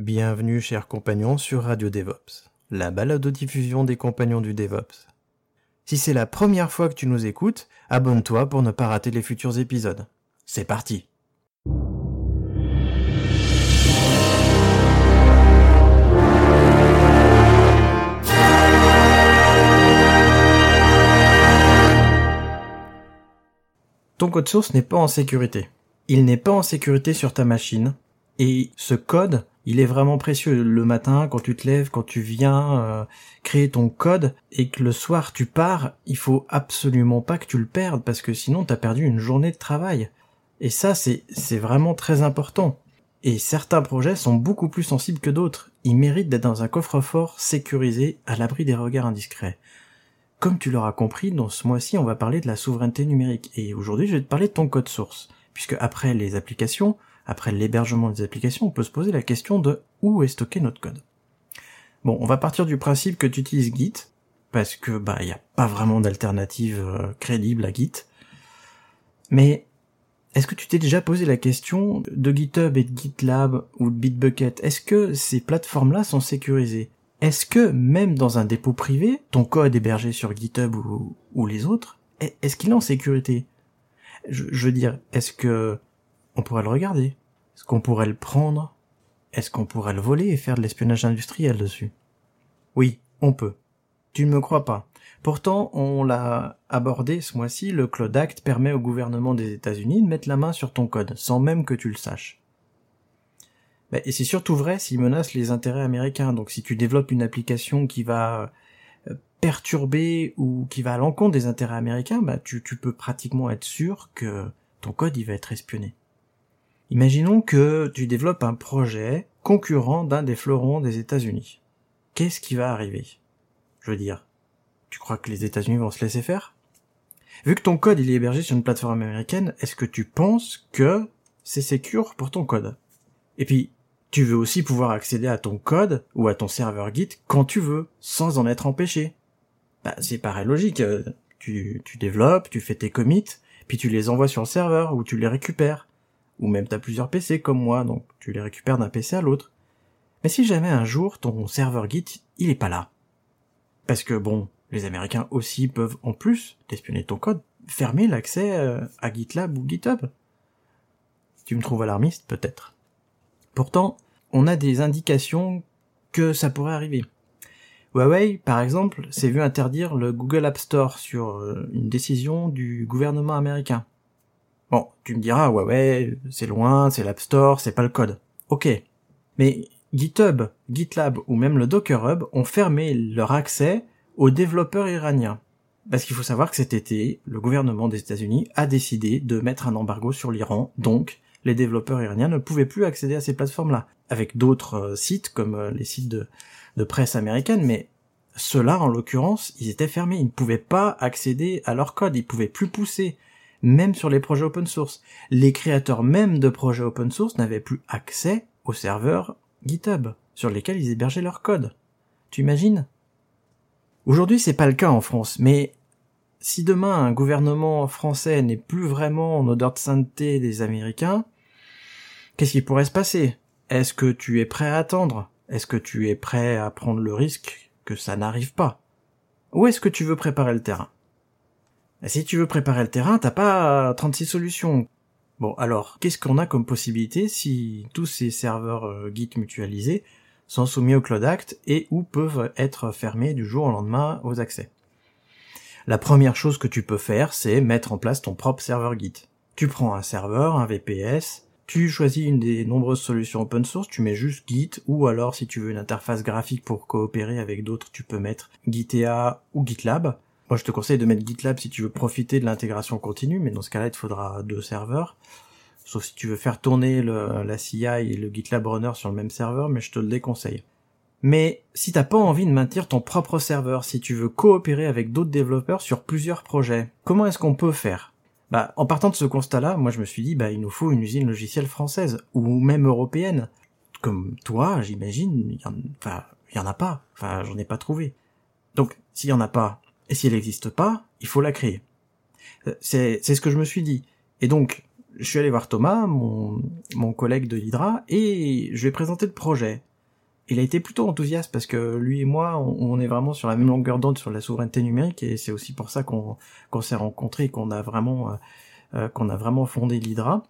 Bienvenue, chers compagnons, sur Radio DevOps, la balado-diffusion des compagnons du DevOps. Si c'est la première fois que tu nous écoutes, abonne-toi pour ne pas rater les futurs épisodes. C'est parti! Ton code source n'est pas en sécurité. Il n'est pas en sécurité sur ta machine. Et ce code, il est vraiment précieux. Le matin, quand tu te lèves, quand tu viens euh, créer ton code et que le soir tu pars, il faut absolument pas que tu le perdes parce que sinon tu as perdu une journée de travail. Et ça, c'est, c'est vraiment très important. Et certains projets sont beaucoup plus sensibles que d'autres. Ils méritent d'être dans un coffre-fort sécurisé à l'abri des regards indiscrets. Comme tu l'auras compris, dans ce mois-ci, on va parler de la souveraineté numérique. Et aujourd'hui, je vais te parler de ton code source. Puisque après les applications, après l'hébergement des applications, on peut se poser la question de où est stocké notre code. Bon, on va partir du principe que tu utilises Git, parce que bah il n'y a pas vraiment d'alternative euh, crédible à Git. Mais est-ce que tu t'es déjà posé la question de GitHub et de GitLab ou de Bitbucket? Est-ce que ces plateformes-là sont sécurisées? Est-ce que même dans un dépôt privé, ton code hébergé sur GitHub ou, les autres, est-ce qu'il est en sécurité? Je, veux dire, est-ce que on pourrait le regarder? Est-ce qu'on pourrait le prendre? Est-ce qu'on pourrait le voler et faire de l'espionnage industriel dessus? Oui, on peut. Tu ne me crois pas. Pourtant, on l'a abordé ce mois-ci, le Cloud Act permet au gouvernement des États-Unis de mettre la main sur ton code, sans même que tu le saches. Bah, et c'est surtout vrai s'il menace les intérêts américains. Donc si tu développes une application qui va euh, perturber ou qui va à l'encontre des intérêts américains, bah tu, tu peux pratiquement être sûr que ton code il va être espionné. Imaginons que tu développes un projet concurrent d'un des fleurons des États-Unis. Qu'est-ce qui va arriver? Je veux dire, tu crois que les États-Unis vont se laisser faire? Vu que ton code il est hébergé sur une plateforme américaine, est-ce que tu penses que c'est secure pour ton code? Et puis, tu veux aussi pouvoir accéder à ton code ou à ton serveur Git quand tu veux, sans en être empêché. Bah, c'est pareil logique. Euh, tu, tu développes, tu fais tes commits, puis tu les envoies sur le serveur ou tu les récupères. Ou même t'as plusieurs PC comme moi, donc tu les récupères d'un PC à l'autre. Mais si jamais un jour ton serveur Git, il est pas là. Parce que bon, les Américains aussi peuvent, en plus d'espionner ton code, fermer l'accès euh, à GitLab ou GitHub. Tu me trouves alarmiste, peut-être. Pourtant, on a des indications que ça pourrait arriver. Huawei, par exemple, s'est vu interdire le Google App Store sur euh, une décision du gouvernement américain. Bon, tu me diras, Huawei, c'est loin, c'est l'App Store, c'est pas le code. Ok. Mais GitHub, GitLab ou même le Docker Hub ont fermé leur accès aux développeurs iraniens. Parce qu'il faut savoir que cet été, le gouvernement des États-Unis a décidé de mettre un embargo sur l'Iran, donc les développeurs iraniens ne pouvaient plus accéder à ces plateformes-là, avec d'autres euh, sites comme euh, les sites de, presse américaine, mais ceux-là, en l'occurrence, ils étaient fermés, ils ne pouvaient pas accéder à leur code, ils pouvaient plus pousser, même sur les projets open source. Les créateurs même de projets open source n'avaient plus accès aux serveurs GitHub, sur lesquels ils hébergeaient leur code. Tu imagines? Aujourd'hui, c'est pas le cas en France, mais si demain un gouvernement français n'est plus vraiment en odeur de sainteté des Américains, qu'est-ce qui pourrait se passer? Est-ce que tu es prêt à attendre? Est-ce que tu es prêt à prendre le risque que ça n'arrive pas? Ou est-ce que tu veux préparer le terrain? Si tu veux préparer le terrain, t'as pas 36 solutions. Bon, alors, qu'est-ce qu'on a comme possibilité si tous ces serveurs euh, Git mutualisés sont soumis au Cloud Act et ou peuvent être fermés du jour au lendemain aux accès? La première chose que tu peux faire, c'est mettre en place ton propre serveur Git. Tu prends un serveur, un VPS, tu choisis une des nombreuses solutions open source, tu mets juste Git, ou alors si tu veux une interface graphique pour coopérer avec d'autres, tu peux mettre Gitea ou GitLab. Moi je te conseille de mettre GitLab si tu veux profiter de l'intégration continue, mais dans ce cas-là il te faudra deux serveurs. sauf si tu veux faire tourner la CI et le GitLab Runner sur le même serveur, mais je te le déconseille. Mais si t'as pas envie de maintenir ton propre serveur, si tu veux coopérer avec d'autres développeurs sur plusieurs projets, comment est-ce qu'on peut faire? Bah, en partant de ce constat-là, moi je me suis dit, bah, il nous faut une usine logicielle française, ou même européenne. Comme toi, j'imagine, il y en a pas. Enfin, j'en ai pas trouvé. Donc, s'il y en a pas, et si elle n'existe pas, il faut la créer. Euh, c'est, c'est ce que je me suis dit. Et donc, je suis allé voir Thomas, mon, mon collègue de l'Hydra, et je lui ai présenté le projet il a été plutôt enthousiaste parce que lui et moi, on, est vraiment sur la même longueur d'onde sur la souveraineté numérique et c'est aussi pour ça qu'on s'est rencontrés, qu'on a vraiment euh, euh, qu'on a vraiment fondé l'Hydra.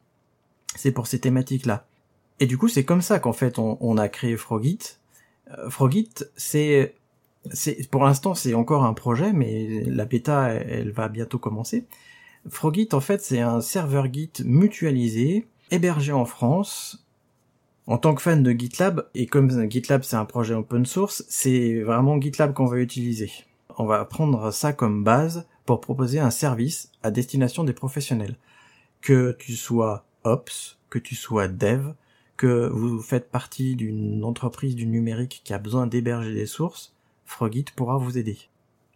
C'est pour ces thématiques-là. Et du coup, c'est comme ça qu'en fait on, a créé Frogit. Euh, Frogit, c'est c'est pour l'instant c'est encore un projet, mais la bêta elle va bientôt commencer. Frogit en fait c'est un serveur Git mutualisé hébergé en France en tant que fan de GitLab, et comme GitLab c'est un projet open source, c'est vraiment GitLab qu'on va utiliser. On va prendre ça comme base pour proposer un service à destination des professionnels. Que tu sois Ops, que tu sois Dev, que vous faites partie d'une entreprise du numérique qui a besoin d'héberger des sources, Frogit pourra vous aider.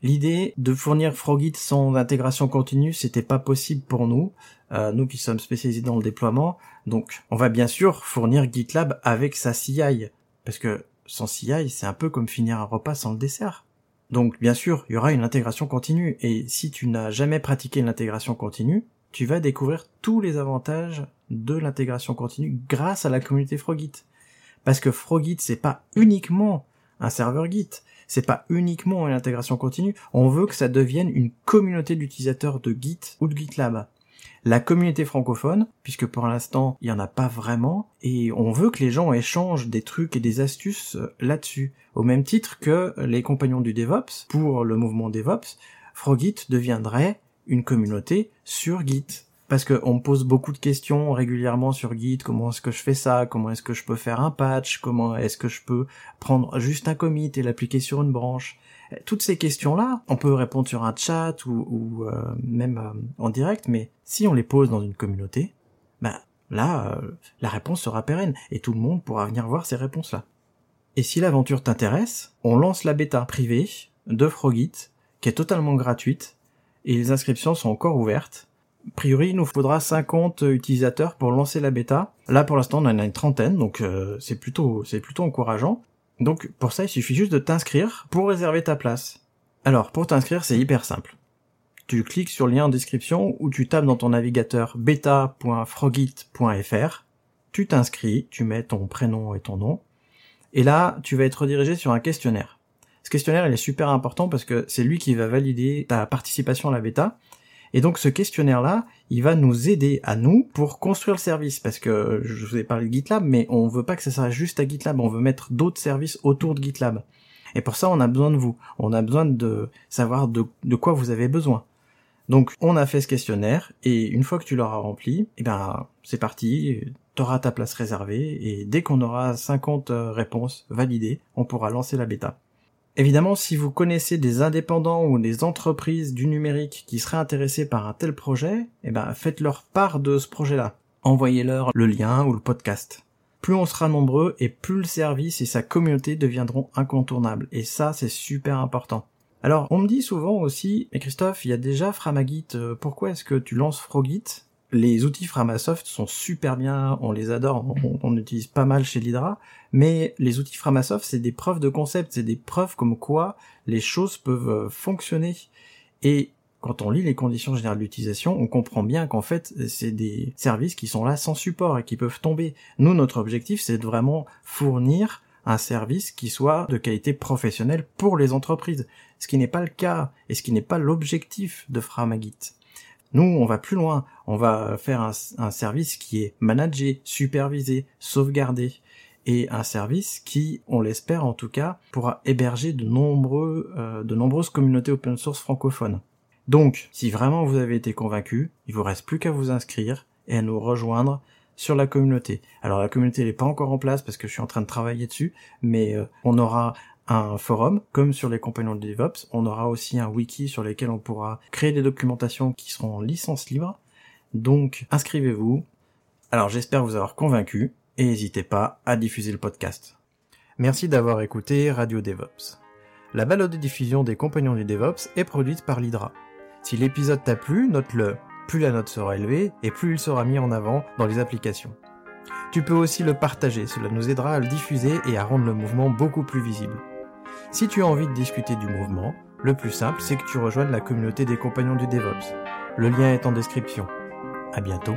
L'idée de fournir Frogit sans intégration continue, c'était pas possible pour nous, euh, nous qui sommes spécialisés dans le déploiement. Donc, on va bien sûr fournir GitLab avec sa CI, parce que sans CI, c'est un peu comme finir un repas sans le dessert. Donc, bien sûr, il y aura une intégration continue, et si tu n'as jamais pratiqué l'intégration continue, tu vas découvrir tous les avantages de l'intégration continue grâce à la communauté Frogit. Parce que Frogit, c'est pas uniquement un serveur Git, c'est pas uniquement une intégration continue, on veut que ça devienne une communauté d'utilisateurs de Git ou de GitLab. La communauté francophone, puisque pour l'instant il y en a pas vraiment, et on veut que les gens échangent des trucs et des astuces euh, là-dessus. Au même titre que les compagnons du DevOps, pour le mouvement DevOps, Frogit deviendrait une communauté sur Git parce qu'on me pose beaucoup de questions régulièrement sur Git, comment est-ce que je fais ça, comment est-ce que je peux faire un patch, comment est-ce que je peux prendre juste un commit et l'appliquer sur une branche. Toutes ces questions-là, on peut répondre sur un chat ou, euh, même euh, en direct, mais si on les pose dans une communauté, ben là, euh, la réponse sera pérenne et tout le monde pourra venir voir ces réponses-là. Et si l'aventure t'intéresse, on lance la bêta privée de Frogit, qui est totalement gratuite, et les inscriptions sont encore ouvertes a priori, il nous faudra 50 utilisateurs pour lancer la bêta. Là, pour l'instant, on en a une trentaine, donc euh, c'est plutôt, c'est plutôt encourageant. Donc, pour ça, il suffit juste de t'inscrire pour réserver ta place. Alors, pour t'inscrire, c'est hyper simple. Tu cliques sur le lien en description ou tu tapes dans ton navigateur beta.frogit.fr. Tu t'inscris, tu mets ton prénom et ton nom. Et là, tu vas être redirigé sur un questionnaire. Ce questionnaire, il est super important parce que c'est lui qui va valider ta participation à la bêta. Et donc ce questionnaire-là, il va nous aider à nous pour construire le service, parce que je vous ai parlé de GitLab, mais on veut pas que ça s'arrête juste à GitLab, on veut mettre d'autres services autour de GitLab. Et pour ça, on a besoin de vous. On a besoin de savoir de, quoi vous avez besoin. Donc, on a fait ce questionnaire, et une fois que tu l'auras rempli, eh ben, c'est parti, t'auras ta place réservée, et dès qu'on aura 50 euh, réponses validées, on pourra lancer la bêta. Évidemment, si vous connaissez des indépendants ou des entreprises du numérique qui seraient intéressés par un tel projet, eh ben, faites-leur part de ce projet-là. Envoyez-leur le lien ou le podcast. Plus on sera nombreux et plus le service et sa communauté deviendront incontournables. Et ça, c'est super important. Alors, on me dit souvent aussi, mais Christophe, il y a déjà Framagit, euh, pourquoi est-ce que tu lances Frogit? Les outils Framasoft sont super bien, on les adore, on, utilise pas mal chez l'Hydra, mais les outils Framasoft, c'est des preuves de concept, c'est des preuves comme quoi les choses peuvent euh, fonctionner. Et quand on lit les conditions générales d'utilisation, on comprend bien qu'en fait, c'est des services qui sont là sans support et qui peuvent tomber. Nous, notre objectif, c'est de vraiment fournir un service qui soit de qualité professionnelle pour les entreprises. Ce qui n'est pas le cas et ce qui n'est pas l'objectif de Framagit. Nous, on va plus loin. On va faire un, service qui est managé, supervisé, sauvegardé et un service qui, on l'espère en tout cas, pourra héberger euh, de nombreuses communautés open source francophones. Donc, si vraiment vous avez été convaincu, il vous reste plus qu'à vous inscrire et à nous rejoindre sur la communauté. Alors la communauté n'est pas encore en place parce que je suis en train de travailler dessus, mais euh, on aura un forum, comme sur les compagnons de DevOps. On aura aussi un wiki sur lequel on pourra créer des documentations qui seront en licence libre. Donc, inscrivez-vous. Alors j'espère vous avoir convaincu et n'hésitez pas à diffuser le podcast. Merci d'avoir écouté Radio DevOps. La balade de diffusion des compagnons du DevOps est produite par l'Hydra. Si l'épisode t'a plu, note-le. Plus la note sera élevée et plus il sera mis en avant dans les applications. Tu peux aussi le partager, cela nous aidera à le diffuser et à rendre le mouvement beaucoup plus visible. Si tu as envie de discuter du mouvement, le plus simple c'est que tu rejoignes la communauté des compagnons du DevOps. Le lien est en description. À bientôt.